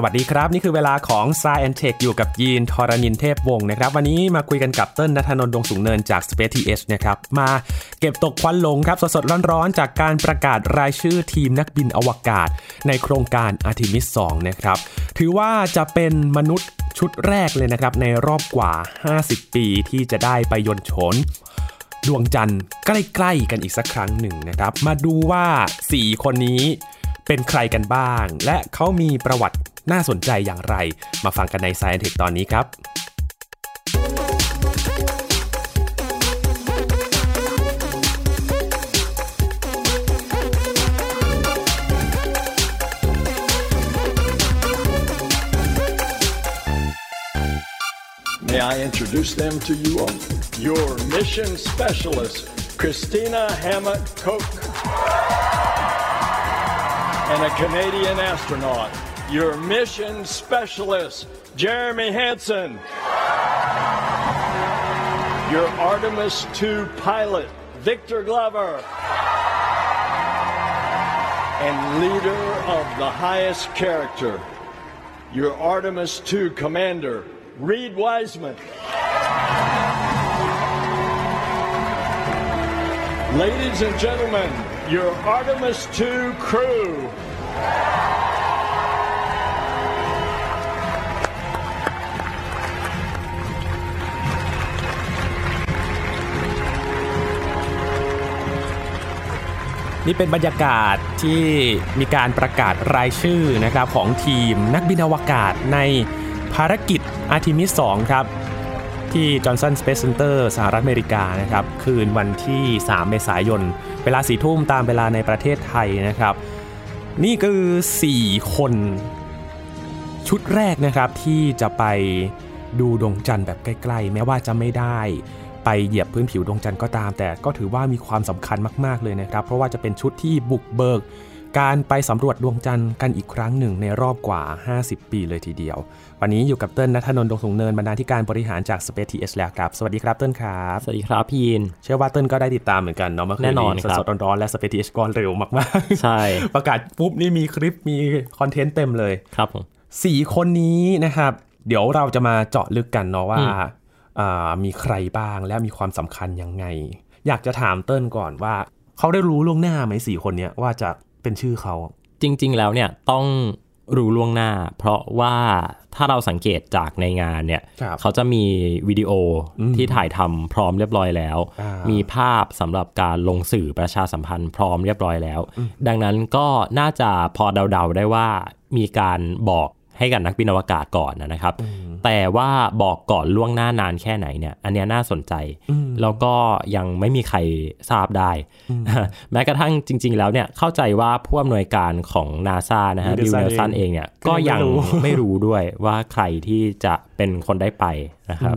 สวัสดีครับ นี่คือเวลาของ s ายแอนเทคอยู่กับยีนทรณินเทพวงศ์นะครับ วันนี้มาคุยกันกับเติ้ลนัทนนท์ดวงสูงเนินจาก Space TH นะครับ มาเก็บตกควันหลงครับ สดๆ ร้อนๆ จากการประกาศรายชื่อทีมนักบินอวกาศ ในโครงการ Artemis 2 นะครับ ถือว่าจะเป็นมนุษย์ชุดแรกเลยนะครับ ในรอบกว่า 50 ปีที่จะได้ไปยนต์โฉนดวงจันทร์ใกล้ๆ กันอีกสักครั้งหนึ่งนะครับ มาดูว่า 4 คนนี้เป็นใครกันบ้าง และเขามีประวัติ น่าสนใจอย่างไร มาฟังกันใน Science Tech ตอนนี้ครับ May I introduce them to you all? Your mission specialist, Christina Hammett Koch. And a Canadian astronaut, your mission specialist, Jeremy Hansen. Your Artemis II pilot, Victor Glover. And leader of the highest character, your Artemis II commander, Reed Wiseman. Ladies and gentlemen, your Artemis II crew. นี่เป็นบรรยากาศที่มีการประกาศรายชื่อนะครับของทีมนักบินอวกาศในภารกิจ Artemis 2ครับ ที่ Johnson Space Center สหรัฐอเมริกานะครับ คืนวันที่ 3 เมษายน เวลาสีทุ่มตามเวลาในประเทศไทยนะครับ นี่คือ 4 คนชุดแรกนะครับที่จะไปดูดวงจันทร์แบบใกล้ ๆ แม้ว่าจะไม่ได้ ไปเหยียบพื้นผิวดวงจันทร์ก็ตาม แต่ก็ถือว่ามีความสำคัญมากๆเลยนะครับ เพราะว่าจะเป็นชุดที่บุกเบิก การไปสำรวจดวงจันทร์กันอีกครั้งหนึ่งในรอบกว่า 50 ปีเลยทีเดียว วันนี้อยู่กับเติ้ลนัทนนท์ดวงสูงเนินบรรณาธิการบริหารจาก Space TH แล้วครับ สวัสดีครับเติ้ลครับ สวัสดีครับพี่ยินเชื่อว่าเติ้ลก็ได้ติดตามเหมือนกันเนาะเมื่อคืนแน่นอนครับสดๆร้อนๆและ Space TH ก็เร็วมากๆ ใช่ ประกาศปุ๊บนี่มีคลิปมีคอนเทนต์เต็มเลย ครับผมสี่คนนี้นะครับเดี๋ยวเราจะมาเจาะลึกกันเนาะว่าอ่า มีใครบ้างและมีความสำคัญยังไง อยากจะถามเติ้ลก่อนว่า เขาได้รู้ล่วงหน้าไหมสี่คนเนี้ยว่าจะเป็นชื่อเขา จริง ๆ แล้วเนี่ยต้องรู้ล่วงหน้า เพราะว่าถ้าเราสังเกตจากในงานเนี่ยครับเขาจะมีวิดีโอที่ถ่ายทำพร้อมเรียบร้อยแล้วอ่ามีมีภาพสำหรับการลงสื่อประชาสัมพันธ์พร้อมเรียบร้อยแล้ว ดังนั้นก็น่าจะพอเดาๆได้ว่ามีการบอก ให้กับนักบินอวกาศก่อนนะครับ แต่ว่าบอกก่อนล่วงหน้านานแค่ไหนเนี่ย อันเนี้ยน่าสนใจ แล้วก็ยังไม่มีใครทราบได้ แม้กระทั่งจริง ๆ แล้วเนี่ยเข้าใจว่าผู้อำนวยการของนาซานะฮะ Bill บิล Nelson เนลสันเองเนี่ยก็ก็ยัยังงไม่รู้ไม่รู้ด้วยว่าใครที่จะเป็นคนได้ไปนะครับ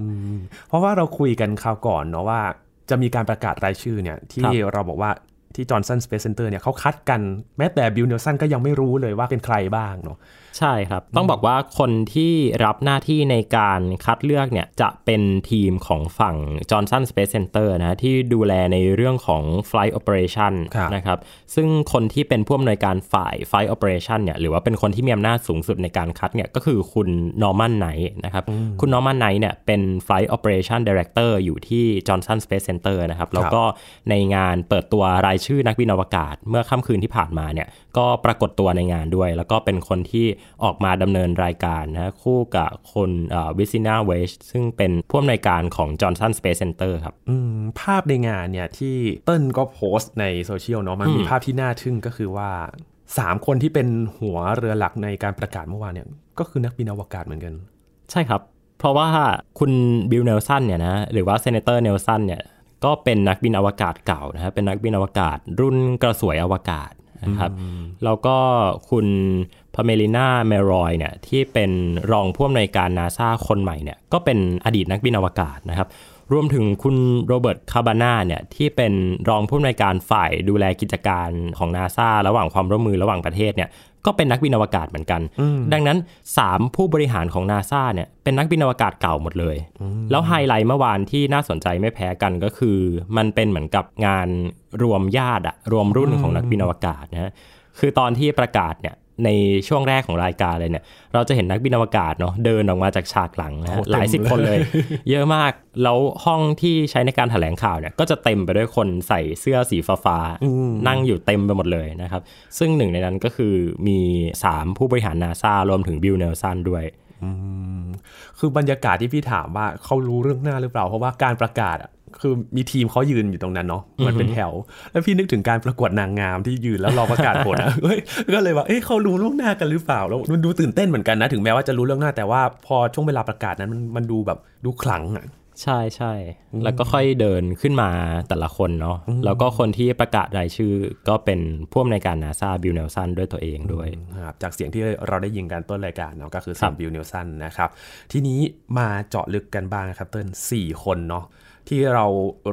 เพราะว่าเราคุยกันคราวก่อนเนาะว่าจะมีการประกาศรายชื่อเนี่ยที่ครับเราบอกว่าที่ Johnson Space Center เนี่ยเขาคัดกันแม้แต่ Bill Nelson ก็ยังไม่รู้เลยว่าเป็นใครบ้างเนาะ ใช่ครับ ต้องบอกว่าคนที่รับหน้าที่ในการคัดเลือกเนี่ยจะเป็นทีมของฝั่ง Johnson Space Center นะที่ดูแลในเรื่องของ Flight Operation ครับนะครับซึ่งคนที่เป็นผู้อำนวยการฝ่าย Flight Operation เนี่ยหรือว่าเป็นคนที่มีอำนาจสูงสุดในการคัดเนี่ยก็คือคุณ Norman Knight นะครับคุณ Norman Knight เนี่ยเป็น Flight Operation Director อยู่ที่ Johnson Space Center นะครับแล้วก็ในงานเปิดตัวรายชื่อนักบินอวกาศ เมื่อค่ำคืนที่ผ่านมาเนี่ยก็ปรากฏตัวในงานด้วย แล้วก็เป็นคนที่ออกมาดำเนินรายการนะคู่กับคุณ Vanessa Wyche ซึ่งเป็นผู้อำนวยการของ Johnson Space Center ครับอืมภาพในงานเนี่ยที่เติ้ลก็โพสต์ในโซเชียลเนาะมันมีภาพที่น่าทึ่งก็คือว่า3คนที่เป็นหัวเรือหลักในการประกาศเมื่อวานเนี่ยก็คือนักบินอวกาศเหมือนกัน ใช่ครับ เพราะว่าคุณ Bill Nelson เนี่ยนะหรือว่า Senator Nelson เนี่ยก็เป็นนักบินอวกาศเก่านะฮะเป็นนักบินอวกาศรุ่นกระสวยอวกาศ นะครับแล้วก็คุณพาเมลิน่าเมรอยเนี่ยที่เป็นรองผู้อำนวยการนาซาคนใหม่เนี่ยก็เป็นอดีตนักบินอวกาศนะครับรวมถึงคุณโรเบิร์ตคาบาน่าเนี่ยที่เป็นรองผู้อำนวยการฝ่ายดูแลกิจการของนาซาระหว่างความร่วมมือระหว่างประเทศเนี่ยก็เป็นนักบินอวกาศเหมือนกัน ดังนั้น 3 ผู้บริหารของนาซาเนี่ยเป็นนักบินอวกาศเก่าหมดเลย แล้วไฮไลท์เมื่อวานที่น่าสนใจไม่แพ้กันก็คือ มันเป็นเหมือนกับงาน รวมญาติอะรวมรุ่นของนักบินอวกาศนะฮะคือตอนที่ประกาศเนี่ยในช่วงแรกของรายการเลยเนี่ย เราจะเห็นนักบินอวกาศเนาะเดินออกมาจากฉากหลังนะฮะโอ้เต็มหลายสิบเลยคนเลย เยอะมาก แล้วห้องที่ใช้ในการแถลงข่าวเนี่ย ก็จะเต็มไปด้วยคนใส่เสื้อสีฟ้าๆนั่งอยู่เต็มไปหมดเลยนะครับ ซึ่งหนึ่งในนั้นก็คือมี 3 ผู้บริหารนาซารวมถึงบิลเนลสันด้วยคือบรรยากาศที่พี่ถามว่าเขารู้เรื่องหน้าหรือเปล่า เพราะว่าการประกาศอะ คือมีทีมเขายืนอยู่ตรงนั้นเนาะมันเป็นแถว แล้วพี่นึกถึงการประกวดนางงามที่ยืนแล้วรอประกาศผลอะเฮ้ยก็เลยว่าเอ้ยเขารู้ล่วงหน้ากันหรือเปล่าแล้วมันดูตื่นเต้นเหมือนกันนะถึงแม้ว่าจะรู้เรื่องหน้าแต่ว่าพอช่วงเวลาประกาศนั้นมันมันดูแบบดูขลังอะใช่ใช่แล้วก็ค่อยเดินขึ้นมาแต่ละคนเนาะแล้วก็คนที่ประกาศรายชื่อก็เป็นผู้อำนวยการนาซาบิลเนลสันด้วยตัวเองด้วยครับจากเสียงที่เราได้ยินกันต้นรายการเนาะก็คือเสียงของบิลเนลสันนะครับ ทีนี้มาเจาะลึกกันบ้างครับเติ้ลสี่คนเนาะ ที่เรา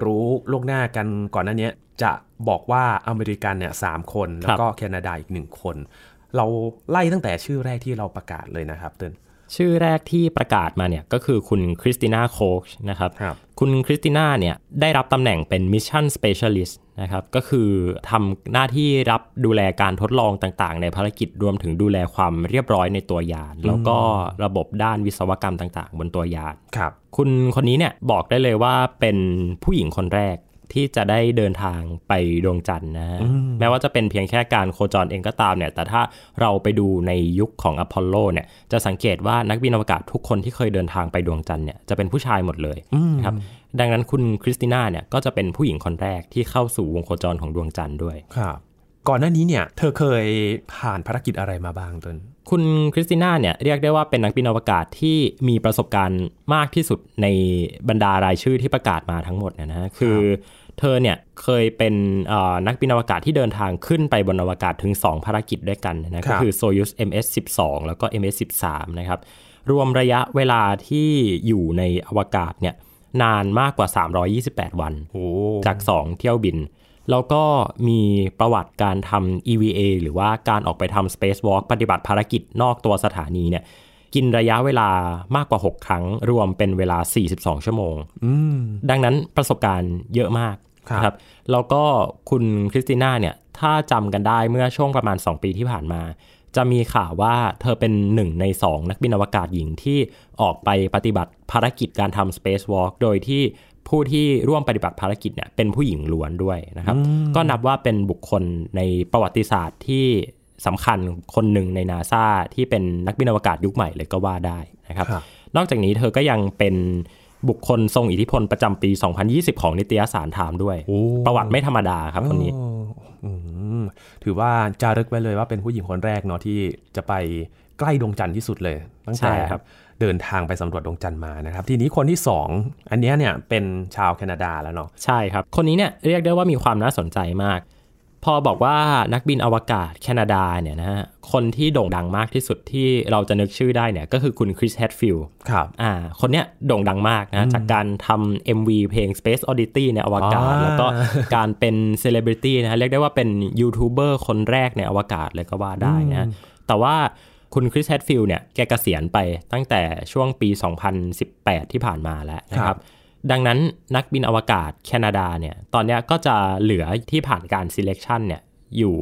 รู้ล่วงหน้ากันก่อนหน้านี้จะบอกว่าอเมริกันเนี่ยสามคนแล้วก็แคนาดาอีกหนึ่งคน เราไล่ตั้งแต่ชื่อแรกที่เราประกาศเลยนะครับเติ้ล ชื่อแรกที่ประกาศมาเนี่ยก็คือคุณคริสติน่าโคชนะครับครับคุณคริสติน่าเนี่ยได้รับตำแหน่งเป็น mission specialist นะครับก็คือทำหน้าที่รับดูแลการทดลองต่างๆ ในภารกิจรวมถึงดูแลความเรียบร้อยในตัวยาน แล้วก็ระบบด้านวิศวกรรมต่างๆ บนตัวยานครับคุณคนนี้เนี่ยบอกได้เลยว่าเป็นผู้หญิงคนแรก ที่จะได้เดินทางไปดวงจันทร์นะฮะแม้ว่าจะเป็นเพียงแค่การโคจรเองก็ตามเนี่ย แต่ถ้าเราไปดูในยุคของอพอลโลเนี่ย จะสังเกตว่านักบินอวกาศทุกคนที่เคยเดินทางไปดวงจันทร์เนี่ย จะเป็นผู้ชายหมดเลยนะครับ ดังนั้นคุณคริสติน่าเนี่ยก็จะเป็นผู้หญิงคนแรกที่เข้าสู่วงโคจรของดวงจันทร์ด้วย ครับ ก่อนหน้านี้เนี่ยเธอเคยผ่านภารกิจอะไรมาบ้างเติ้ลคุณคริสติน่าเนี่ยเรียกได้ว่าเป็นนักบินอวกาศที่มีประสบการณ์มากที่สุดในบรรดารายชื่อที่ประกาศมาทั้งหมดเลยนะฮะคือเธอเนี่ยเคยเป็นเอ่อนักบินอวกาศที่เดินทางขึ้นไปบนอวกาศถึง 2 ภารกิจด้วยกันนะก็คือ Soyuz MS-12 แล้วก็ MS-13 นะครับรวมระยะเวลาที่อยู่ในอวกาศเนี่ยนานมากกว่า 328 วันโอ้จาก 2 เที่ยวบิน แล้วก็มีประวัติการทำ EVA หรือว่าการออกไปทำ Spacewalk ปฏิบัติภารกิจนอกตัวสถานีเนี่ย กินระยะเวลามากกว่า 6 ครั้ง รวมเป็นเวลา 42 ชั่วโมงอืมดังนั้นประสบการณ์เยอะมากครับนะครับแล้วก็คุณคริสติน่าเนี่ย ถ้าจำกันได้เมื่อช่วงประมาณ 2 ปีที่ผ่านมา จะมีข่าวว่าเธอเป็นหนึ่งใน 2 นักบินอวกาศหญิงที่ออกไปปฏิบัติภารกิจการทำ Spacewalk โดยที่ ผู้ที่ร่วมปฏิบัติภารกิจเนี่ยเป็นผู้หญิงล้วนด้วยนะครับ ก็นับว่าเป็นบุคคลในประวัติศาสตร์ที่สำคัญคนหนึ่งในนาซาที่เป็นนักบินอวกาศยุคใหม่เลยก็ว่าได้นะครับครับนอกจากนี้เธอก็ยังเป็นบุคคลทรงอิทธิพลประจำปี 2020 ของนิตยสารไทม์ด้วยโอ้ประวัติไม่ธรรมดาครับคนนี้อ๋ออืมถือว่าจารึกไว้เลยว่าเป็นผู้หญิงคนแรกเนาะที่จะไปใกล้ดวงจันทร์ที่สุดเลยตั้งใช่แต่ครับ เดินทางไปสำรวจดวงจันทร์มานะครับ ทีนี้คนที่สองอันเนี้ยเนี่ยเป็นชาวแคนาดาแล้วเนาะใช่ครับ คนนี้เนี่ยเรียกได้ว่ามีความน่าสนใจมาก พอบอกว่านักบินอวกาศแคนาดาเนี่ยนะฮะคนที่โด่งดังมากที่สุดที่เราจะนึกชื่อได้เนี่ยก็คือคุณคริสแฮตฟิลด์ครับอ่าคนเนี้ยโด่งดังมากนะจากการทำ MV เพลง Space Oddity ในอวกาศอ่าแล้วก็การเป็นเซเลบริตี้นะฮะเรียกได้ว่าเป็นยูทูบเบอร์คนแรกในอวกาศเลยก็ว่าได้นะแต่ว่า คุณคริสแฮตฟิลด์เนี่ยแกเกษียณไปตั้งแต่ช่วงปี 2018 ที่ผ่านมาแล้วนะครับ ดังนั้นนักบินอวกาศแคนาดาเนี่ยตอนเนี้ยก็จะเหลือที่ผ่านการ selection เนี่ยอยู่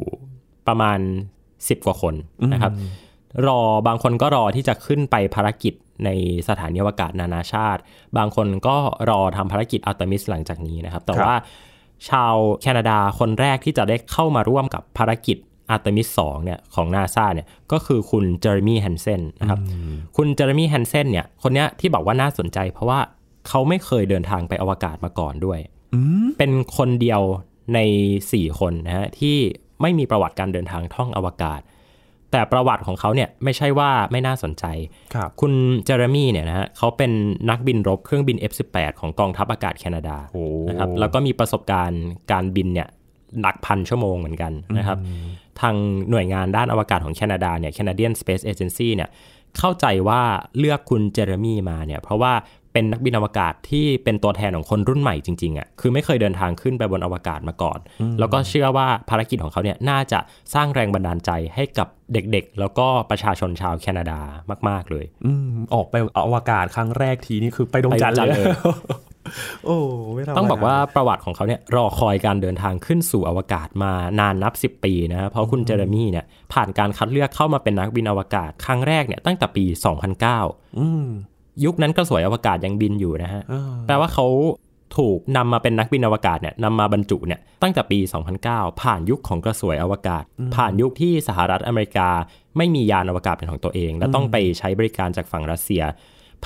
ประมาณ 10 กว่าคนนะครับ รอบางคนก็รอที่จะขึ้นไปภารกิจในสถานีอวกาศนานาชาติ บางคนก็รอทำภารกิจอาร์เตมิสหลังจากนี้นะครับ แต่ครับว่าชาวแคนาดาคนแรกที่จะได้เข้ามาร่วมกับภารกิจ อาร์เตมิส2เนี่ยของนาซาเนี่ยก็คือคุณเจอร์มี่แฮนเซนนะครับคุณเจอร์มี่แฮนเซนเนี่ยคนเนี้ยที่บอกว่าน่าสนใจเพราะว่าเขาไม่เคยเดินทางไปอวกาศมาก่อนด้วย เป็นคนเดียวใน 4 คนนะฮะที่ไม่มีประวัติการเดินทางท่องอวกาศ แต่ประวัติของเขาเนี่ยไม่ใช่ว่าไม่น่าสนใจครับคุณเจอร์มี่เนี่ยนะฮะเขาเป็นนักบินรบเครื่องบิน F18 ของกองทัพอากาศแคนาดาโอ้นะครับแล้วก็มีประสบการณ์การบินเนี่ย หลักพันชั่วโมงเหมือนกันนะครับ ทางหน่วยงานด้านอวกาศของแคนาดาเนี่ย Canadian Space Agency เนี่ยเข้าใจว่าเลือกคุณเจอร์มี่มาเนี่ย เพราะว่าเป็นนักบินอวกาศที่เป็นตัวแทนของคนรุ่นใหม่จริงๆอะคือไม่เคยเดินทางขึ้นไปบนอวกาศมาก่อน แล้วก็เชื่อว่าภารกิจของเขาเนี่ยน่าจะสร้างแรงบันดาลใจให้กับเด็กๆ แล้วก็ประชาชนชาวแคนาดามาก ๆเลย อืมออกไปอวกาศครั้งแรกทีนี่คือไปดวงจันทร์ไปดวงจันทร์เลเลยย โอ้ไม่ธรรมดต้องบอกว่าประวัติของเขาเนี่ยรอคอยการเดินทางขึ้นสู่อวกาศมานานนับ 10 ปีนะฮะเพราะคุณเจอร์มี่เนี่ยผ่านการคัดเลือกเข้ามาเป็นนักบินอวกาศครั้งแรกเนี่ยตั้งแต่ปี 2009อืมยุคนั้นกระสวยอวกาศยังบินอยู่นะฮะเออแปลว่าเขาถูกนำมาเป็นนักบินอวกาศเนี่ยนำมาบรรจุเนี่ยตั้งแต่ปี 2009 ผ่านยุคของกระสวยอวกาศ ผ่านยุคที่สหรัฐอเมริกา ไม่มียานอวกาศเป็นของตัวเอง และต้องไปใช้บริการจากฝั่งรัสเซีย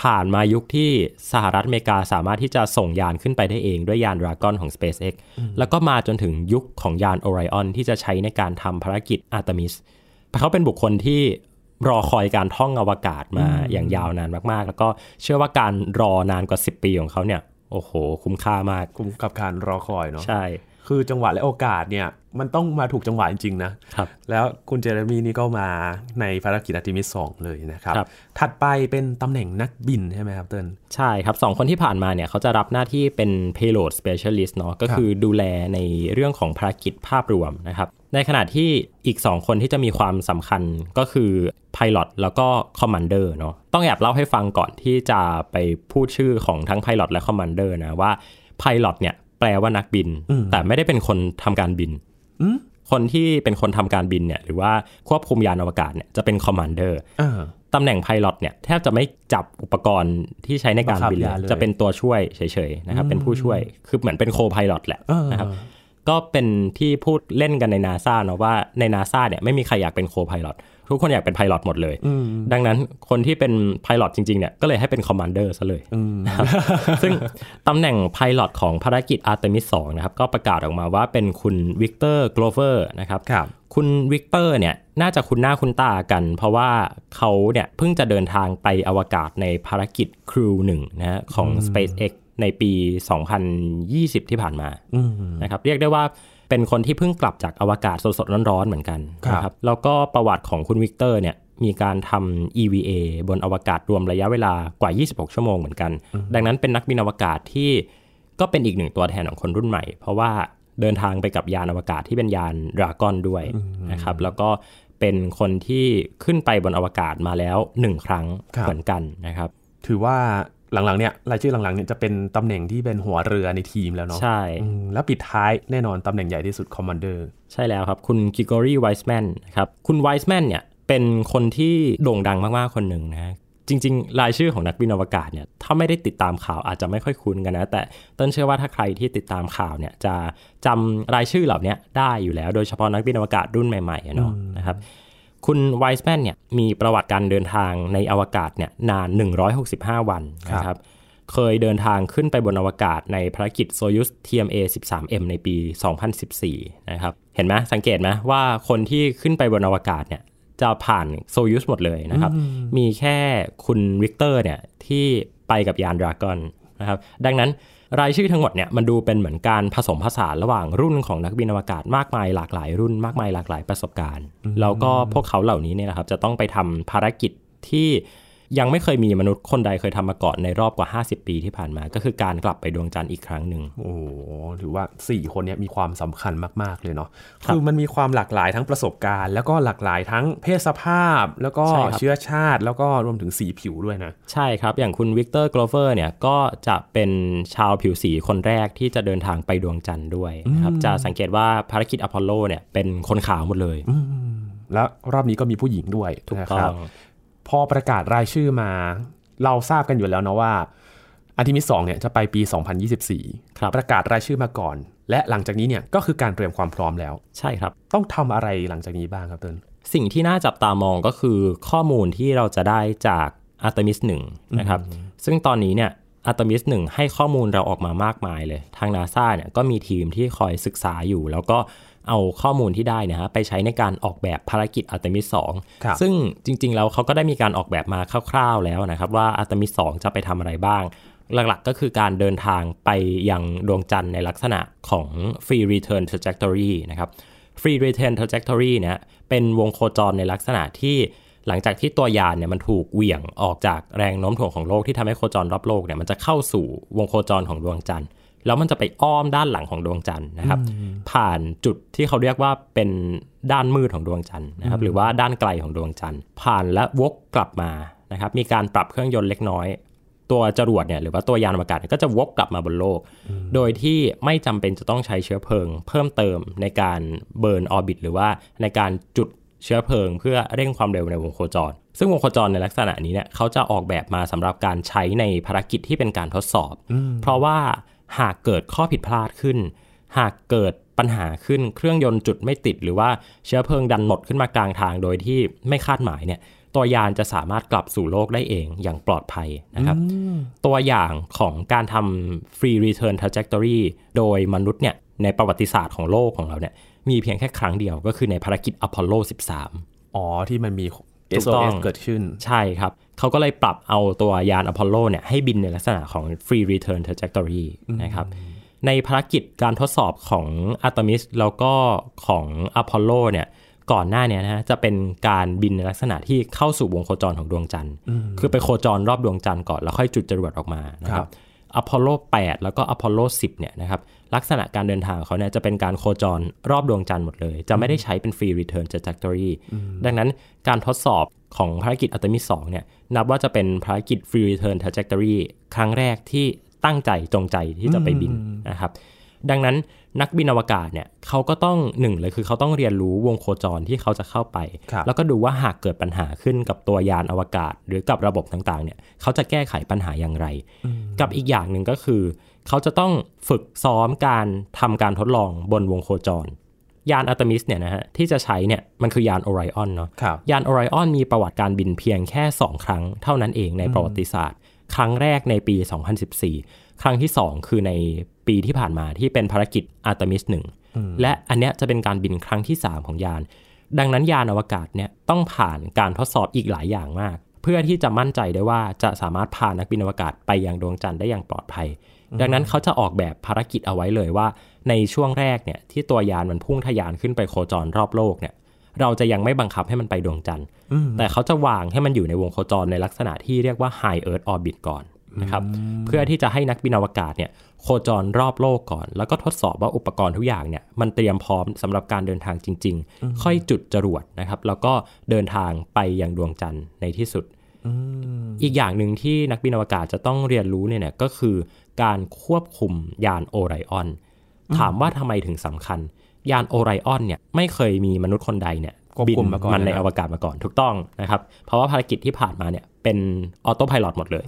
ผ่านมายุคที่สหรัฐอเมริกาสามารถที่จะส่งยานขึ้นไปได้เองด้วยยานดราก้อนของ SpaceX แล้วก็มาจนถึงยุคของยาน Orion ที่จะใช้ในการทำภารกิจ Artemis เขาเป็นบุคคลที่รอคอยการท่องอวกาศมาอย่างยาวนานมากๆ แล้วก็เชื่อว่าการรอนานกว่า 10 ปีของเขาเนี่ย โอ้โห คุ้มค่ามาก คุ้มกับการรอคอยเนาะใช่ คือจังหวะและโอกาสเนี่ยมันต้องมาถูกจังหวะจริงๆนะครับแล้วคุณเจเรมีนี่ก็มาในภารกิจอาร์ติมิสสองเลยนะครับครับถัดไปเป็นตำแหน่งนักบินใช่ไหมครับเติ้ลใช่ครับสองคนที่ผ่านมาเนี่ยเขาจะรับหน้าที่เป็น payload specialist เนาะก็คือดูแลในเรื่องของภารกิจภาพรวมนะครับในขณะที่อีก 2 คนที่จะมีความสำคัญก็คือ pilot แล้วก็ commander เนาะต้องแอบเล่าให้ฟังก่อนที่จะไปพูดชื่อของทั้ง pilot และ commander นะว่า pilot เนี่ย แปลว่านักบิน แต่ไม่ได้เป็นคนทำการบินคนที่เป็นคนทำการบินเนี่ยหรือว่าควบคุมยานอวกาศเนี่ยจะเป็น commander อ่าตำแหน่งไพลอตเนี่ยแทบจะไม่จับอุปกรณ์ที่ใช้ในการบินเลบังคับยานเลยยจะเป็นตัวช่วยเฉยๆนะครับเป็นผู้ช่วยคือเหมือนเป็นโคไพลอตแหละเออนะครับก็เป็นที่พูดเล่นกันในนาซาเนาะว่าในนาซาเนี่ยไม่มีใครอยากเป็น co-pilot ทุกคนอยากเป็น pilot หมดเลย ดังนั้นคนที่เป็น pilot จริงๆเนี่ยก็เลยให้เป็น commander ซะเลยนะครับซึ่งตำแหน่ง pilot ของภารกิจอาร์เตมิส2นะครับก็ประกาศออกมาว่าเป็นคุณวิกเตอร์โกลเวอร์นะครับครับคุณวิกเตอร์เนี่ยน่าจะคุ้นหน้าคุ้นตากัน เพราะว่าเขาเนี่ยเพิ่งจะเดินทางไปอวกาศในภารกิจ Crew หนึ่งนะฮะของ SpaceX ในปี 2020 ที่ผ่านมานะครับเรียกได้ว่า เป็นคนที่เพิ่งกลับจากอวกาศสดๆร้อนๆเหมือนกันครับนะครับแล้วก็ประวัติของคุณวิกเตอร์เนี่ยมีการทำ EVA บนอวกาศรวมระยะเวลากว่า 26 ชั่วโมงเหมือนกัน ดังนั้นเป็นนักบินอวกาศที่ก็เป็นอีกหนึ่งตัวแทนของคนรุ่นใหม่ เพราะว่าเดินทางไปกับยานอวกาศที่เป็นยานดราก้อนด้วยนะครับ แล้วก็เป็นคนที่ขึ้นไปบนอวกาศมาแล้วหนึ่งครั้งครับเหมือนกันนะครับ ถือว่า หลังๆเนี่ยรายชื่อหลังๆเนี่ยจะเป็นตำแหน่งที่เป็นหัวเรือในทีมแล้วเนาะใช่อืมแล้วปิดท้ายแน่นอนตำแหน่งใหญ่ที่สุด commander ใช่แล้วครับ คุณเกรกอรีไวส์แมนนะครับคุณไวส์แมนเนี่ยเป็นคนที่โด่งดังมากๆคนหนึ่งนะจริง ๆ รายชื่อของนักบินอวกาศเนี่ยถ้าไม่ได้ติดตามข่าวอาจจะไม่ค่อยคุ้นกันนะ แต่เติ้ลเชื่อว่าถ้าใครที่ติดตามข่าวเนี่ยจะจำรายชื่อเหล่านี้ได้อยู่แล้ว โดยเฉพาะนักบินอวกาศรุ่นใหม่ๆอะเนาะนะครับ คุณไวส์แมนเนี่ยมีประวัติการเดินทางในอวกาศเนี่ยนาน 165 วันนะครับ เคยเดินทางขึ้นไปบนอวกาศในภารกิจ Soyuz TMA 13M ในปี 2014 นะครับ เห็นไหมสังเกตไหมว่าคนที่ขึ้นไปบนอวกาศเนี่ยจะผ่านโซยุซหมดเลยนะครับ มีแค่คุณวิกเตอร์เนี่ยที่ไปกับยานดราก้อนนะครับ ดังนั้น รายชื่อทั้งหมดเนี่ยมันดูเป็นเหมือนการผสมผสานระหว่างรุ่นของนักบินอวกาศมากมายหลากหลายรุ่นมากมายหลากหลายประสบการณ์ แล้วก็พวกเขาเหล่านี้เนี่ยนะครับจะต้องไปทำภารกิจที่ ยังไม่เคยมีมนุษย์คนใดเคยทำมาก่อนในรอบกว่า 50 ปีที่ผ่านมา ก็คือการกลับไปดวงจันทร์อีกครั้งหนึ่งโอ้โหถือว่า 4 คนเนี้ยมีความสำคัญมาก ๆ เลยเนาะครับคือมันมีความหลากหลายทั้งประสบการณ์ แล้วก็หลากหลายทั้งเพศสภาพ แล้วก็ใช่ครับเชื้อชาติ แล้วก็รวมถึงสีผิวด้วยนะ ใช่ครับ อย่างคุณวิกเตอร์โกลเวอร์เนี่ยก็จะเป็นชาวผิวสีคนแรกที่จะเดินทางไปดวงจันทร์ด้วยนะครับจะสังเกตว่าภารกิจอพอลโลเนี่ยเป็นคนขาวหมดเลยแล้วรอบนี้ก็มีผู้หญิงด้วยถูกนะต้คอรับง พอประกาศรายชื่อมา เราทราบกันอยู่แล้วนะว่าอาทิมิสสองเนี่ยจะไปปี 2024ครับประกาศรายชื่อมาก่อน และหลังจากนี้เนี่ยก็คือการเตรียมความพร้อมแล้ว ใช่ครับ ต้องทำอะไรหลังจากนี้บ้างครับเติ้ลสิ่งที่น่าจับตามองก็คือข้อมูลที่เราจะได้จาก Artemis 1นะครับ ซึ่งตอนนี้เนี่ย Artemis 1ให้ข้อมูลเราออกมามากมายเลย ทาง NASA เนี่ยก็มีทีมที่คอยศึกษาอยู่ แล้วก็ เอาข้อมูลที่ได้เนะฮะไปใช้ในการออกแบบภารกิจ Artemis ครับ2ซึ่งจริง ๆ แล้วเขาก็ได้มีการออกแบบมาคร่าวๆแล้วนะครับ ว่า Artemis 2จะไปทำอะไรบ้าง หลักๆก็คือการเดินทางไปยังดวงจันทร์ในลักษณะของ free return trajectory นะครับ free return trajectory เนี่ยเป็นวงโคจรในลักษณะที่หลังจากที่ตัวยานเนี่ยมันถูกเหวี่ยงออกจากแรงโน้มถ่วงของโลกที่ทำให้โคจรรอบโลกเนี่ยมันจะเข้าสู่วงโคจรของดวงจันทร์ แล้วมันจะไปอ้อมด้านหลังของดวงจันทร์นะครับ ผ่านจุดที่เขาเรียกว่าเป็นด้านมืดของดวงจันทร์นะครับ หรือว่าด้านไกลของดวงจันทร์ ผ่านและวกกลับมานะครับ มีการปรับเครื่องยนต์เล็กน้อย ตัวจรวดเนี่ยหรือว่าตัวยานอวกาศก็จะวกกลับมาบนโลก โดยที่ไม่จำเป็นจะต้องใช้เชื้อเพลิง เพิ่มเติมในการ burn orbit หรือว่าในการจุดเชื้อเพลิง เพื่อเร่งความเร็วในวงโคจร ซึ่งวงโคจรในลักษณะนี้เนี่ยเขาจะออกแบบมาสำหรับการใช้ในภารกิจที่เป็นการทดสอบ เพราะว่า หากเกิดข้อผิดพลาดขึ้น หากเกิดปัญหาขึ้นเครื่องยนต์จุดไม่ติด หรือว่าเชื้อเพลิงดันหมดขึ้นมากลางทางโดยที่ไม่คาดหมายเนี่ยตัวยานจะสามารถกลับสู่โลกได้เองอย่างปลอดภัยนะครับ ตัวอย่างของการทำ free return trajectory โดยมนุษย์เนี่ยในประวัติศาสตร์ของโลกของเราเนี่ยมีเพียงแค่ครั้งเดียวก็คือในภารกิจอพอลโล 13 อ๋อ ที่มันมีถูกต้อง SOS เกิดขึ้น ใช่ครับ เขาก็เลยปรับเอาตัวยานอพอลโลเนี่ยให้บินในลักษณะของ free return trajectory นะครับในภารกิจการทดสอบของ Artemis แล้วก็ของ Apollo เนี่ยก่อนหน้าเนี้นะฮะจะเป็นการบินในลักษณะที่เข้าสู่วงโคจรของดวงจันทร์ คือไปโคจรรอบดวงจันทร์ก่อนแล้วค่อยจุดจรวดออกมานะคครัรับบอพอลโล 8 แล้วก็อพอลโล 10 เนี่ยนะครับ ลักษณะการเดินทางของเขาเนี่ยจะเป็นการโคจรรอบดวงจันทร์หมดเลย จะไม่ได้ใช้เป็น free return trajectory ดังนั้นการทดสอบของภารกิจอัตมิส2เนี่ยนับว่าจะเป็นภารกิจ free return trajectory ครั้งแรกที่ตั้งใจจงใจที่จะไปบินนะครับ ดังนั้น นักบินอวกาศเนี่ยเขาก็ต้องหนึ่งเลยคือเขาต้องเรียนรู้วงโคจรที่เขาจะเข้าไปครับแล้วก็ดูว่าหากเกิดปัญหาขึ้นกับตัวยานอวกาศ หรือกับระบบต่างๆเนี่ยเขาจะแก้ไขปัญหาอย่างไร กับอีกอย่างหนึ่งก็คือ เขาจะต้องฝึกซ้อมการทำการทดลองบนวงโคจร ยานอัตมิสเนี่ยนะฮะที่จะใช้เนี่ยมันคือยาน Orion เนาะครับยาน Orion มีประวัติการบินเพียงแค่ 2 ครั้งเท่านั้นเองในประวัติศาสตร์ ครั้งแรกในปี 2014 ครั้งที่ 2 คือใน ปีที่ผ่านมาที่เป็นภารกิจอาร์ตมิส1และอันเนี้ยจะเป็นการบินครั้งที่ 3 ของยาน ดังนั้นยานอวกาศเนี่ยต้องผ่านการทดสอบอีกหลายอย่างมาก เพื่อที่จะมั่นใจได้ว่าจะสามารถพานักบินอวกาศไปยังดวงจันทร์ได้อย่างปลอดภัย ดังนั้นเขาจะออกแบบภารกิจเอาไว้เลยว่า ในช่วงแรกเนี่ยที่ตัวยานมันพุ่งทะยานขึ้นไปโคจรรอบโลกเนี่ยเราจะยังไม่บังคับให้มันไปดวงจันทร์ แต่เขาจะวางให้มันอยู่ในวงโคจรในลักษณะที่เรียกว่า High Earth Orbit ก่อนนะครับ เพื่อที่จะให้นักบินอวกาศเนี่ย โคจรรอบโลกก่อน แล้วก็ทดสอบว่าอุปกรณ์ทุกอย่างเนี่ยมันเตรียมพร้อมสำหรับการเดินทางจริง ๆ ค่อยจุดจรวดนะครับ แล้วก็เดินทางไปยังดวงจันทร์ในที่สุด อีกอย่างหนึ่งที่นักบินอวกาศจะต้องเรียนรู้เนี่ยนะก็คือการควบคุมยานโอไรออน ถามว่าทำไมถึงสำคัญ ยานโอไรออนเนี่ยไม่เคยมีมนุษย์คนใดเนี่ย ควบบินคุมมาก่อนมันในนะครับอวกาศมาก่อนถูกต้องนะครับ เพราะว่าภารกิจที่ผ่านมาเนี่ยเป็นออโต้พายโหมดเลย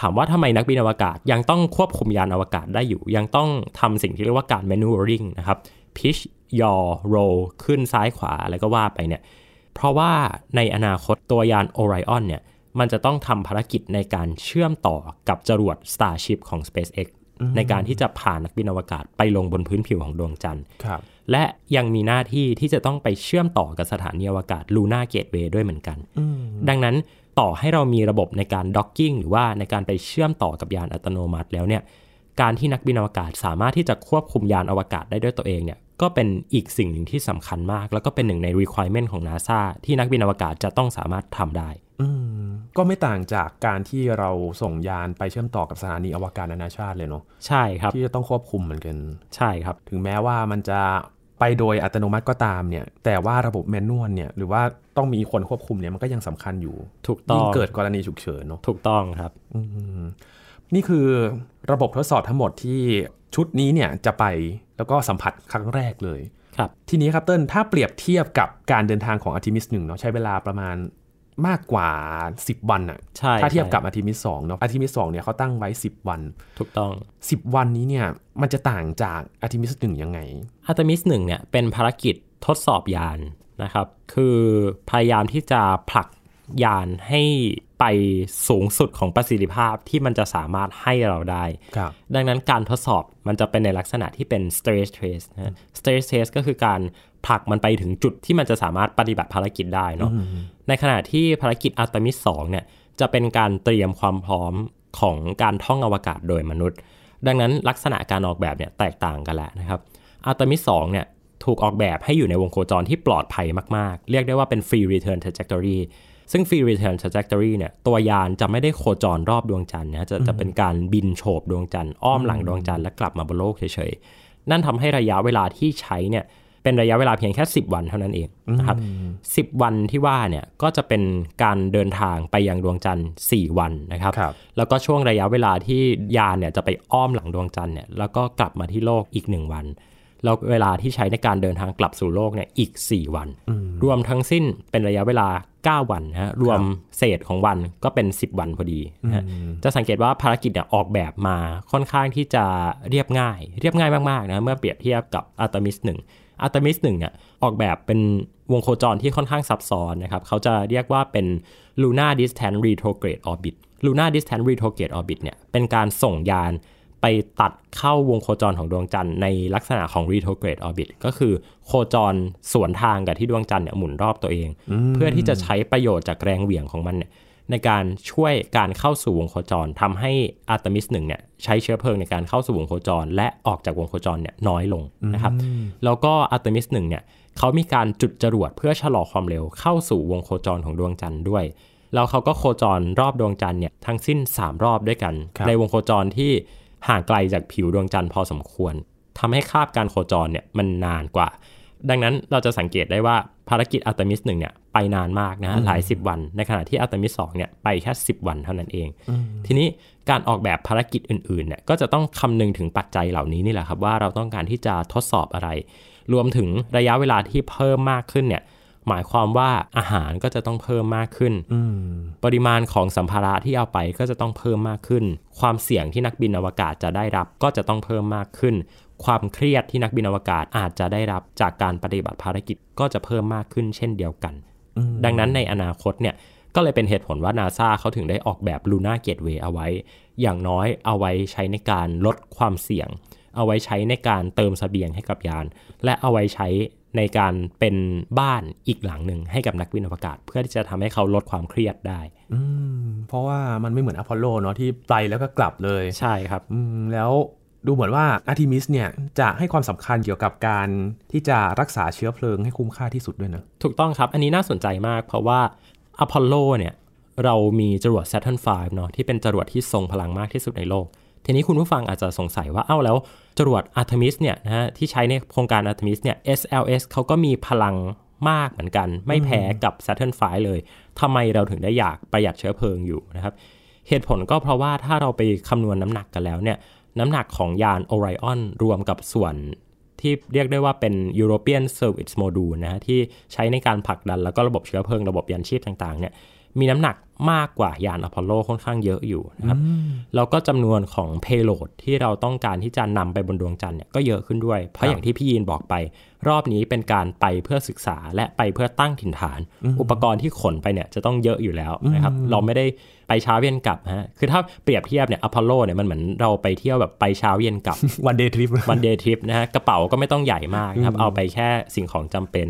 ถามว่าทำไมนักบินอวกาศยังต้องควบคุมยานอวกาศได้อยู่ ยังต้องทำสิ่งที่เรียกว่าการ maneuvering นะครับ pitch yaw roll ขึ้นซ้ายขวาอะไรก็ว่าไปเนี่ย เพราะว่าในอนาคตตัวยาน Orion เนี่ย มันจะต้องทำภารกิจในการเชื่อมต่อกับจรวด Starship ของ SpaceX ในการที่จะพานักบินอวกาศไปลงบนพื้นผิวของดวงจันทร์ครับ และยังมีหน้าที่ที่จะต้องไปเชื่อมต่อกับสถานีอวกาศ Luna Gateway ด้วยเหมือนกัน ดังนั้นต่อให้เรามีระบบในการด็อกกิ้งหรือว่าในการไปเชื่อมต่อกับยานอัตโนมัติแล้วเนี่ยการที่นักบินอวกาศสามารถที่จะควบคุมยานอวกาศได้ด้วยตัวเองเนี่ยก็เป็นอีกสิ่งหนึ่งที่สำคัญมาก แล้วก็เป็นหนึ่งใน requirement ของ NASA ที่นักบินอวกาศจะต้องสามารถทำได้อืมก็ไม่ต่างจากการที่เราส่งยานไปเชื่อมต่อกับสถานีอวกาศนานาชาติเลยเนาะใช่ครับที่จะต้องควบคุมเหมือนกัน ใช่ครับ ถึงแม้ว่ามันจะ ไปโดยอัตโนมัติก็ตามเนี่ย แต่ว่าระบบแมนนวลเนี่ย หรือว่าต้องมีคนควบคุมเนี่ยมันก็ยังสำคัญอยู่ ถูกต้องยิ่งเกิดกรณีฉุกเฉินเนาะ ถูกต้องครับ นี่คือระบบทดสอบทั้งหมดที่ชุดนี้เนี่ยจะไปแล้วก็สัมผัสครั้งแรกเลย ครับ ทีนี้ครับเติ้ลถ้าเปรียบเทียบกับการเดินทางของอาร์ทิมิสหนึ่งเนาะใช้เวลาประมาณ มากกว่า 10 วันอะใช่ถ้าเทียบกับใช่อาร์ทิมิสสองเนาะอาร์ทิมิสสองเนี่ยเขาตั้งไว้ 10 วัน ถูกต้อง 10 วันนี้เนี่ยมันจะต่างจากอาร์ทิมิสหนึ่งยังไงอาร์ตมิสหนึ่งเนี่ยเป็นภารกิจทดสอบยานนะครับ คือพยายามที่จะผลักยานให้ ไปสูงสุดของประสิทธิภาพที่มันจะสามารถให้เราได้ครับดังนั้นการทดสอบมันจะเป็นในลักษณะที่เป็น stress test นะ stress test ก็คือการผลักมันไปถึงจุดที่มันจะสามารถปฏิบัติภารกิจได้เนาะ ในขณะที่ภารกิจอาร์ตมิส2เนี่ยจะเป็นการเตรียมความพร้อมของการท่องอวกาศโดยมนุษย์ ดังนั้นลักษณะการออกแบบเนี่ยแตกต่างกันแหละนะครับอาร์ตมิส2เนี่ยถูกออกแบบให้อยู่ในวงโคจรที่ปลอดภัยมาก ๆ เรียกได้ว่าเป็น free return trajectory ซึ่ง free return trajectory เนี่ยตัวยานจะไม่ได้โคจรรอบดวงจันทร์นะจะจะเป็นการบินโฉบดวงจันทร์อ้อมหลังดวงจันทร์และกลับมาบนโลกเฉยๆ นั่นทำให้ระยะเวลาที่ใช้เนี่ยเเป็นระยะเวลาเพียงแค่ 10 วันเท่านั้นเองนะครับสิวันที่ว่าเนี่ยก็จะเป็นการเดินทางไปยังดวงจันทร์ 4 วันนะครับครับแล้วก็ช่วงระยะเวลาที่ยานเนี่ยจะไปอ้อมหลังดวงจันทร์เนี่ยแล้วก็กลับมาที่โลกอีก 1 วัน แล้วเวลาที่ใช้ในการเดินทางกลับสู่โลกเนี่ยอีก 4 วัน รวมทั้งสิ้นเป็นระยะเวลา 9 วันนะฮะรวมเศษของวันก็เป็น 10 วันพอดีนะฮะจะสังเกตว่าภารกิจเนี่ยออกแบบมาค่อนข้างที่จะเรียบง่าย เรียบง่ายมากๆนะเมื่อเปรียบเทียบกับอัลตมิสหนึ่งอัลตมิสหนึ่งเนี่ยออกแบบเป็นวงโคจรที่ค่อนข้างซับซ้อนนะครับเขาจะเรียกว่าเป็น Lunar Distant Retrograde Orbit Lunar Distant Retrograde Orbit เนี่ยเป็นการส่งยาน ไปตัดเข้าวงโคจรของดวงจันทร์ในลักษณะของ retrograde orbit ก็คือโคจรสวนทางกับที่ดวงจันทร์เนี่ยหมุนรอบตัวเอง เพื่อที่จะใช้ประโยชน์จากแรงเหวี่ยงของมันเนี่ยในการช่วยการเข้าสู่วงโคจรทำให้อาร์ตมิสหนึ่งเนี่ยใช้เชื้อเพลิงในการเข้าสู่วงโคจร และออกจากวงโคจรเนี่ยน้อยลงนะครับแล้วก็อาร์ตมิสหนึ่งเนี่ยเขามีการจุดจรวดเพื่อชะลอความเร็วเข้าสู่วงโคจรของดวงจันทร์ด้วยแล้วเขาก็โคจรรอบดวงจันทร์เนี่ยทั้งสิ้น 3 รอบด้วยกันครับในวงโคจรที่ ห่างไกลจากผิวดวงจันทร์พอสมควรทำให้คาบการโคจรเนี่ยมันนานกว่า ดังนั้นเราจะสังเกตได้ว่าภารกิจอัลตมิสหนึ่งเนี่ยไปนานมากนะหลาย 10 วัน ในขณะที่อัลตมิสสองเนี่ยไปแค่ 10 วันเท่านั้นเอง ทีนี้การออกแบบภารกิจอื่นๆเนี่ยก็จะต้องคำนึงถึงปัจจัยเหล่านี้นี่แหละครับว่าเราต้องการที่จะทดสอบอะไร รวมถึงระยะเวลาที่เพิ่มมากขึ้นเนี่ย หมายความว่าอาหารก็จะต้องเพิ่มมากขึ้น ปริมาณของสัมภาระที่เอาไปก็จะต้องเพิ่มมากขึ้น ความเสี่ยงที่นักบินอวกาศจะได้รับก็จะต้องเพิ่มมากขึ้น ความเครียดที่นักบินอวกาศอาจจะได้รับจากการปฏิบัติภารกิจก็จะเพิ่มมากขึ้นเช่นเดียวกัน ดังนั้นในอนาคตเนี่ยก็เลยเป็นเหตุผลว่านาซาเขาถึงได้ออกแบบ Luna Gateway เอาไว้ อย่างน้อยเอาไว้ใช้ในการลดความเสี่ยง เอาไว้ใช้ในการเติมเสบียงให้กับยาน และเอาไว้ใช้ในการเป็นบ้านอีกหลังหนึ่งให้กับนักบินอวกาศ เพื่อที่จะทำให้เขาลดความเครียดได้อืมเพราะว่ามันไม่เหมือน Apollo เนาะที่ไปแล้วก็กลับเลยใช่ครับอืมแล้วดูเหมือนว่าอาร์ทิมิสเนี่ยจะให้ความสำคัญเกี่ยวกับการที่จะรักษาเชื้อเพลิงให้คุ้มค่าที่สุดด้วยนะ ถูกต้องครับ อันนี้น่าสนใจมากเพราะว่า Apollo เนี่ยเรามีจรวด Saturn V เนาะที่เป็นจรวดที่ทรงพลังมากที่สุดในโลก ทีนี้คุณผู้ฟังอาจจะสงสัยว่าเอ้าแล้ว จรวด Artemis เนี่ยนะฮะที่ใช้ในโครงการ Artemis เนี่ย SLS เขาก็มีพลังมากเหมือนกัน ไม่แพ้กับ Saturn V เลยทำไมเราถึงได้อยากประหยัดเชื้อเพลิงอยู่นะครับ เหตุผลก็เพราะว่าถ้าเราไปคำนวณน้ำหนักกันแล้วเนี่ยน้ำหนักของยาน Orion รวมกับส่วนที่เรียกได้ว่าเป็น European Service Module นะฮะที่ใช้ในการผลักดันแล้วก็ระบบเชื้อเพลิงระบบยานชีพต่างๆเนี่ย มีน้ำหนักมากกว่ายานอพอลโลค่อนข้างเยอะอยู่นะครับแล้วก็จำนวนของ payload ที่เราต้องการที่จะนำไปบนดวงจันทร์เนี่ยก็เยอะขึ้นด้วย เพราะอย่างที่พี่ยีนบอกไป รอบนี้เป็นการไปเพื่อศึกษาและไปเพื่อตั้งถิ่นฐาน อุปกรณ์ที่ขนไปเนี่ยจะต้องเยอะอยู่แล้วนะครับเราไม่ได้ไปเช้าเย็นกลับฮะคือถ้าเปรียบเทียบเนี่ย Apollo เนี่ยมันเหมือนเราไปเที่ยวแบบไปเช้าเย็นกลับ one day trip one day trip นะฮะกระเป๋าก็ไม่ต้องใหญ่มากนะครับเอาไปแค่สิ่งของจำเป็น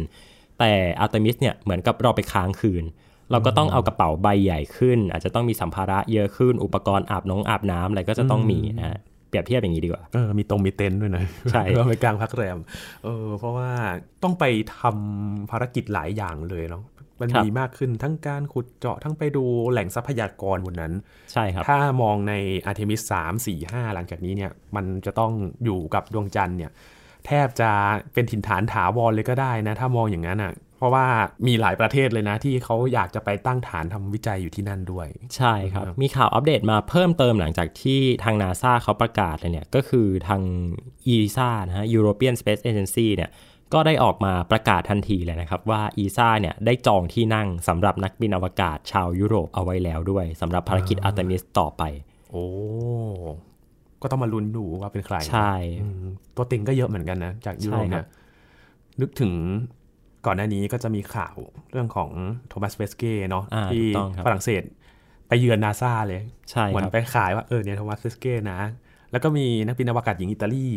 แต่อาร์ตมิสเนี่ยเหมือนกับเราไปค้างคืน เราก็ต้องเอากระเป๋าใบใหญ่ขึ้น อาจจะต้องมีสัมภาระเยอะขึ้น อุปกรณ์อาบน้องอาบน้ำอะไรก็จะต้องมีนะฮะเปรียบเทียบอย่างนี้ดีกว่าเออมีตรงมีเต็นท์ด้วยนะใช่เราไปกางพักแรมเออเพราะว่าต้องไปทำภารกิจหลายอย่างเลยเนาะมันครับมีมากขึ้นทั้งการขุดเจาะทั้งไปดูแหล่งทรัพยากรบนนั้น ใช่ครับ ถ้ามองในอาร์เทมิสสามสี่ห้าหลังจากนี้เนี่ย มันจะต้องอยู่กับดวงจันทร์เนี่ย แทบจะเป็นถิ่นฐานถาวรเลยก็ได้นะ ถ้ามองอย่างนั้นอะ เพราะว่ามีหลายประเทศเลยนะ ที่เขาอยากจะไปตั้งฐานทำวิจัยอยู่ที่นั่นด้วย ใช่ครับ มีข่าวอัปเดตมาเพิ่มเติมหลังจากที่ทางนาซาเขาประกาศเลยเนี่ย ก็คือทาง ESA นะฮะ European Space Agency เนี่ยก็ได้ออกมาประกาศทันทีเลยนะครับ ว่า ESA เนี่ยได้จองที่นั่งสำหรับนักบินอวกาศชาวยุโรปเอาไว้แล้วด้วยสำหรับภารกิจ Artemis ต่อไป โอ้ก็ต้องมาลุ้นดูว่าเป็นใคร ใช่อืมตัวเต็งก็เยอะเหมือนกันนะ จากยุโรปใช่ครัเนี่ยนึกถึง ก่อนหน้านี้ก็จะมีข่าวเรื่องของ Thomas Pesquet เนาะอ่าที่ถูกต้องครับฝรั่งเศสไปเยือนนาซาเลยใช่เหมือนครับไปขายว่าเออเนี่ย Thomas Pesquet นะ แล้วก็มีนักบินอวกาศหญิงอิตาลี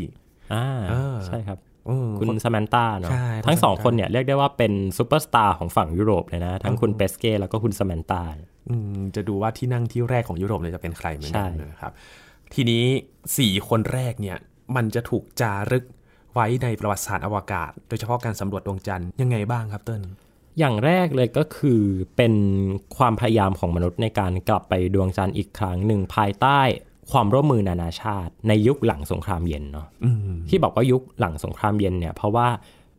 อ่าเออใช่ครับเออคุณส m มนตาเนาะใช่ทั้งสอง Samantha คนเนี่ยเรียกได้ว่าเป็นซูเปอร์สตาร์ของฝั่งยุโรปเลยนะ ทั้งคุณเปสเก้แล้วก็คุณส m มนตาอืมจะดูว่าที่นั่งที่แรกของยุโรปเนี่ยจะเป็นใครเหมือนกันใช่นะครับ ทีนี้สี่คนแรกเนี่ย มันจะถูกจารึก ไว้ในประวัติศาสตร์อวกาศ โดยเฉพาะการสำรวจดวงจันทร์ยังไงบ้างครับเติ้ลอย่างแรกเลยก็คือเป็นความพยายามของมนุษย์ในการกลับไปดวงจันทร์อีกครั้งหนึ่งภายใต้ความร่วมมือนานาชาติ ในยุคหลังสงครามเย็นเนาะที่บอกว่ายุคหลังสงครามเย็นเนี่ยเพราะว่า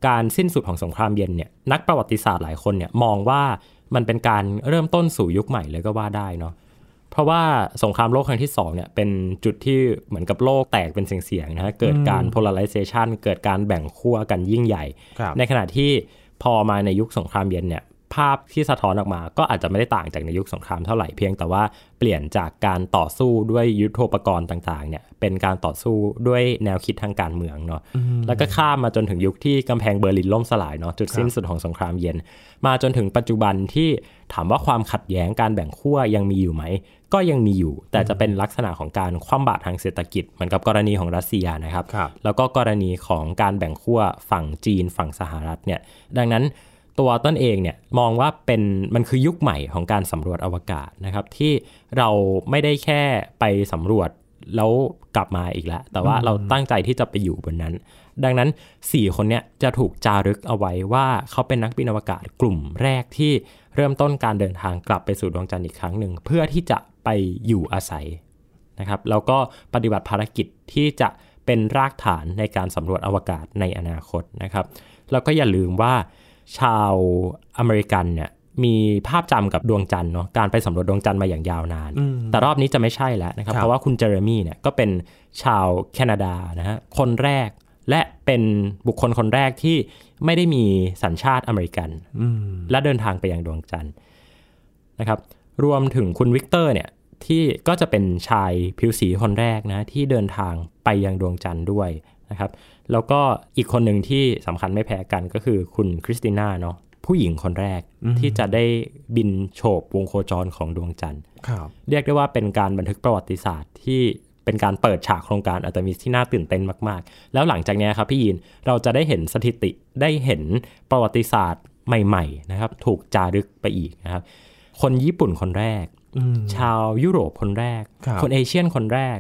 การสิ้นสุดของสงครามเย็นเนี่ยนักประวัติศาสตร์หลายคนเนี่ยมองว่ามันเป็นการเริ่มต้นสู่ยุคใหม่เลยก็ว่าได้เนาะ เพราะว่าสงครามโลกครั้งที่2เนี่ยเป็นจุดที่เหมือนกับโลกแตกเป็นเสียงๆนะฮะเกิดการ polarization เกิดการแบ่งขั้วกันยิ่งใหญ่ครับในขณะที่พอมาในยุคสงครามเย็นเนี่ย ภาพที่สะท้อนออกมา ก็อาจจะไม่ได้ต่างจากในยุคสงครามเท่าไหร่เพียงแต่ว่าเปลี่ยนจากการต่อสู้ด้วยยุทโธปกรณ์ต่างๆเนี่ยเป็นการต่อสู้ด้วยแนวคิดทางการเมืองเนาะแล้วก็ข้ามมาจนถึงยุคที่กำแพงเบอร์ลินล่มสลายเนาะจุดสิ้นสุดของสงครามเย็น มาจนถึงปัจจุบันที่ถามว่าความขัดแย้งการแบ่งขั้วยังมีอยู่ไหม ก็ยังมีอยู่ แต่จะเป็นลักษณะของการคว่ำบาตรทางเศรษฐกิจเหมือนกับกรณีของรัสเซียนะครับครับแล้วก็กรณีของการแบ่งขั้วฝั่งจีนฝั่งสหรัฐเนี่ยดังนั้น ตัวต้นเองเนี่ยมองว่าเป็นมันคือยุคใหม่ของการสำรวจอวกาศนะครับ ที่เราไม่ได้แค่ไปสำรวจแล้วกลับมาอีกแล้ว แต่ว่าเราตั้งใจที่จะไปอยู่บนนั้น ดังนั้น 4 คนเนี้ยจะถูกจารึกเอาไว้ว่าเขาเป็นนักบินอวกาศกลุ่มแรกที่เริ่มต้นการเดินทางกลับไปสู่ดวงจันทร์อีกครั้งหนึ่ง เพื่อที่จะไปอยู่อาศัยนะครับแล้วก็ปฏิบัติภารกิจที่จะเป็นรากฐานในการสำรวจอวกาศในอนาคตนะครับแล้วก็อย่าลืมว่า ชาวอเมริกันเนี่ยมีภาพจำกับดวงจันทร์เนาะการไปสำรวจดวงจันทร์มาอย่างยาวนาน แต่รอบนี้จะไม่ใช่แล้วนะครับครับ เพราะว่าคุณเจอร์มี่เนี่ยก็เป็นชาวแคนาดานะฮะคนแรกและเป็นบุคคลคนแรกที่ไม่ได้มีสัญชาติอเมริกันและเดินทางไปยังดวงจันทร์นะครับ รวมถึงคุณวิกเตอร์เนี่ยที่ก็จะเป็นชายผิวสีคนแรกนะที่เดินทางไปยังดวงจันทร์ด้วย นะครับ แล้วก็อีกคนหนึ่งที่สำคัญไม่แพ้กันก็คือคุณคริสติน่าเนาะผู้หญิงคนแรกที่จะได้บินโฉบวงโคจรของดวงจันทร์ครับเรียกได้ว่าเป็นการบันทึกประวัติศาสตร์ที่เป็นการเปิดฉากโครงการอัตมิสที่น่าตื่นเต้นมาก ๆ แล้วหลังจากเนี้ยครับพี่ยินเราจะได้เห็นสถิติได้เห็นประวัติศาสตร์ใหม่ ๆ นะครับ ถูกจารึกไปอีกนะครับ คนญี่ปุ่นคนแรก ชาวยุโรปคนแรกครับคนเอเชียนคนแรก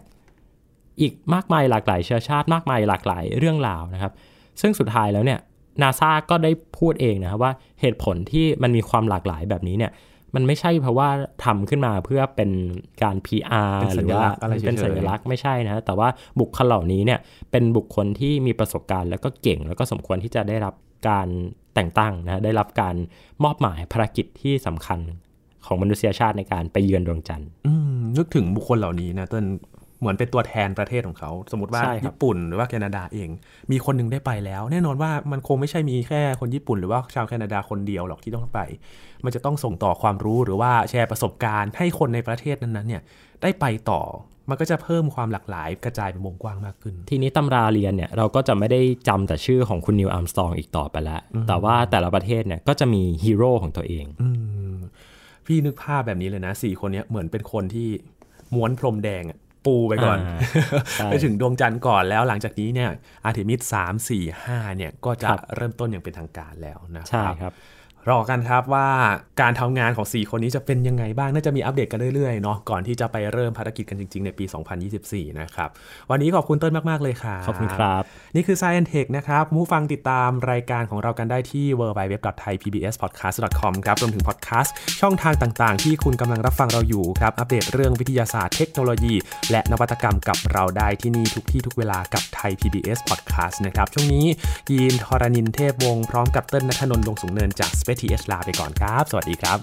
อีกมากมายหลากหลายเชื้อชาติมากมายหลากหลายเรื่องราวนะครับ ซึ่งสุดท้ายแล้วเนี่ยนาซาก็ได้พูดเองนะครับว่าเหตุผลที่มันมีความหลากหลายแบบนี้เนี่ยมันไม่ใช่เพราะว่าทำขึ้นมาเพื่อเป็นการ PR เป็นหสัรือญว่าลักษณ์อะไรเฉยๆเป็นสัญลักษณ์ไม่ใช่นะ แต่ว่าบุคคลเหล่านี้เนี่ยเป็นบุคคลที่มีประสบการณ์ แล้วก็เก่งแล้วก็สมควรที่จะได้รับการแต่งตั้งนะได้รับการมอบหมายภารกิจที่สำคัญของมนุษยชาติในการไปเยือนดวงจันทร์อืมนึกถึงบุคคลเหล่านี้นะเต้น เหมือนเป็นตัวแทนประเทศของเขา สมมติว่าใช่ครับญี่ปุ่นหรือว่าแคนาดาเอง มีคนหนึ่งได้ไปแล้ว แน่นอนว่ามันคงไม่ใช่มีแค่คนญี่ปุ่น หรือว่าชาวแคนาดาคนเดียวหรอกที่ต้องไป มันจะต้องส่งต่อความรู้หรือว่าแชร์ประสบการณ์ให้คนในประเทศนั้นๆเนี่ยได้ไปต่อมันก็จะเพิ่มความหลากหลายกระจายเป็นวงกว้างมากขึ้น ทีนี้ตำราเรียนเนี่ยเราก็จะไม่ได้จำแต่ชื่อของคุณนิวอัมสตรองอีกต่อไปแล้ว แต่ว่าแต่ละประเทศเนี่ยก็จะมีฮีโร่ของตัวเองอืมพี่นึกภาพแบบนี้เลยนะสี่คนเนี้ยเหมือนเป็นคนที่ม้วนพรมแดงอะ ปูไปก่อนอ่าใช่ไปถึงดวงจันทร์ก่อนแล้วหลังจากนี้เนี่ยอาร์เทมิสสามสี่ห้าเนี่ยก็จะครับเริ่มต้นอย่างเป็นทางการแล้วนะครับใช่ครับ รอกันครับว่าการทำงานของ 4 คนนี้จะเป็นยังไงบ้าง น่าจะมีอัปเดตกันเรื่อยๆเนาะก่อนที่จะไปเริ่มภารกิจกันจริง ๆ ในปี 2024 นะครับ วันนี้ขอบคุณเติ้ลมาก ๆ เลยค่ะ ขอบคุณครับ นี่คือ Sci and Tech นะครับผู้ฟังติดตามรายการของเรากันได้ที่ www.thaipbspodcast.com ครับรวมถึงพอดแคสต์ช่องทางต่างๆ ที่คุณกำลังรับฟังเราอยู่ครับอัปเดตเรื่องวิทยาศาสตร์เทคโนโลยี และนวัตกรรมกับเราได้ที่นี่ทุกที่ทุกเวลากับไทย PBS Podcast นะครับช่วงนี้ยีนทรณินเทพวงศ์พร้อมกับเติ้ลนัทนนท์ดวงสูงเนินจาก Space FATH ลาไปก่อนครับ สวัสดีครับ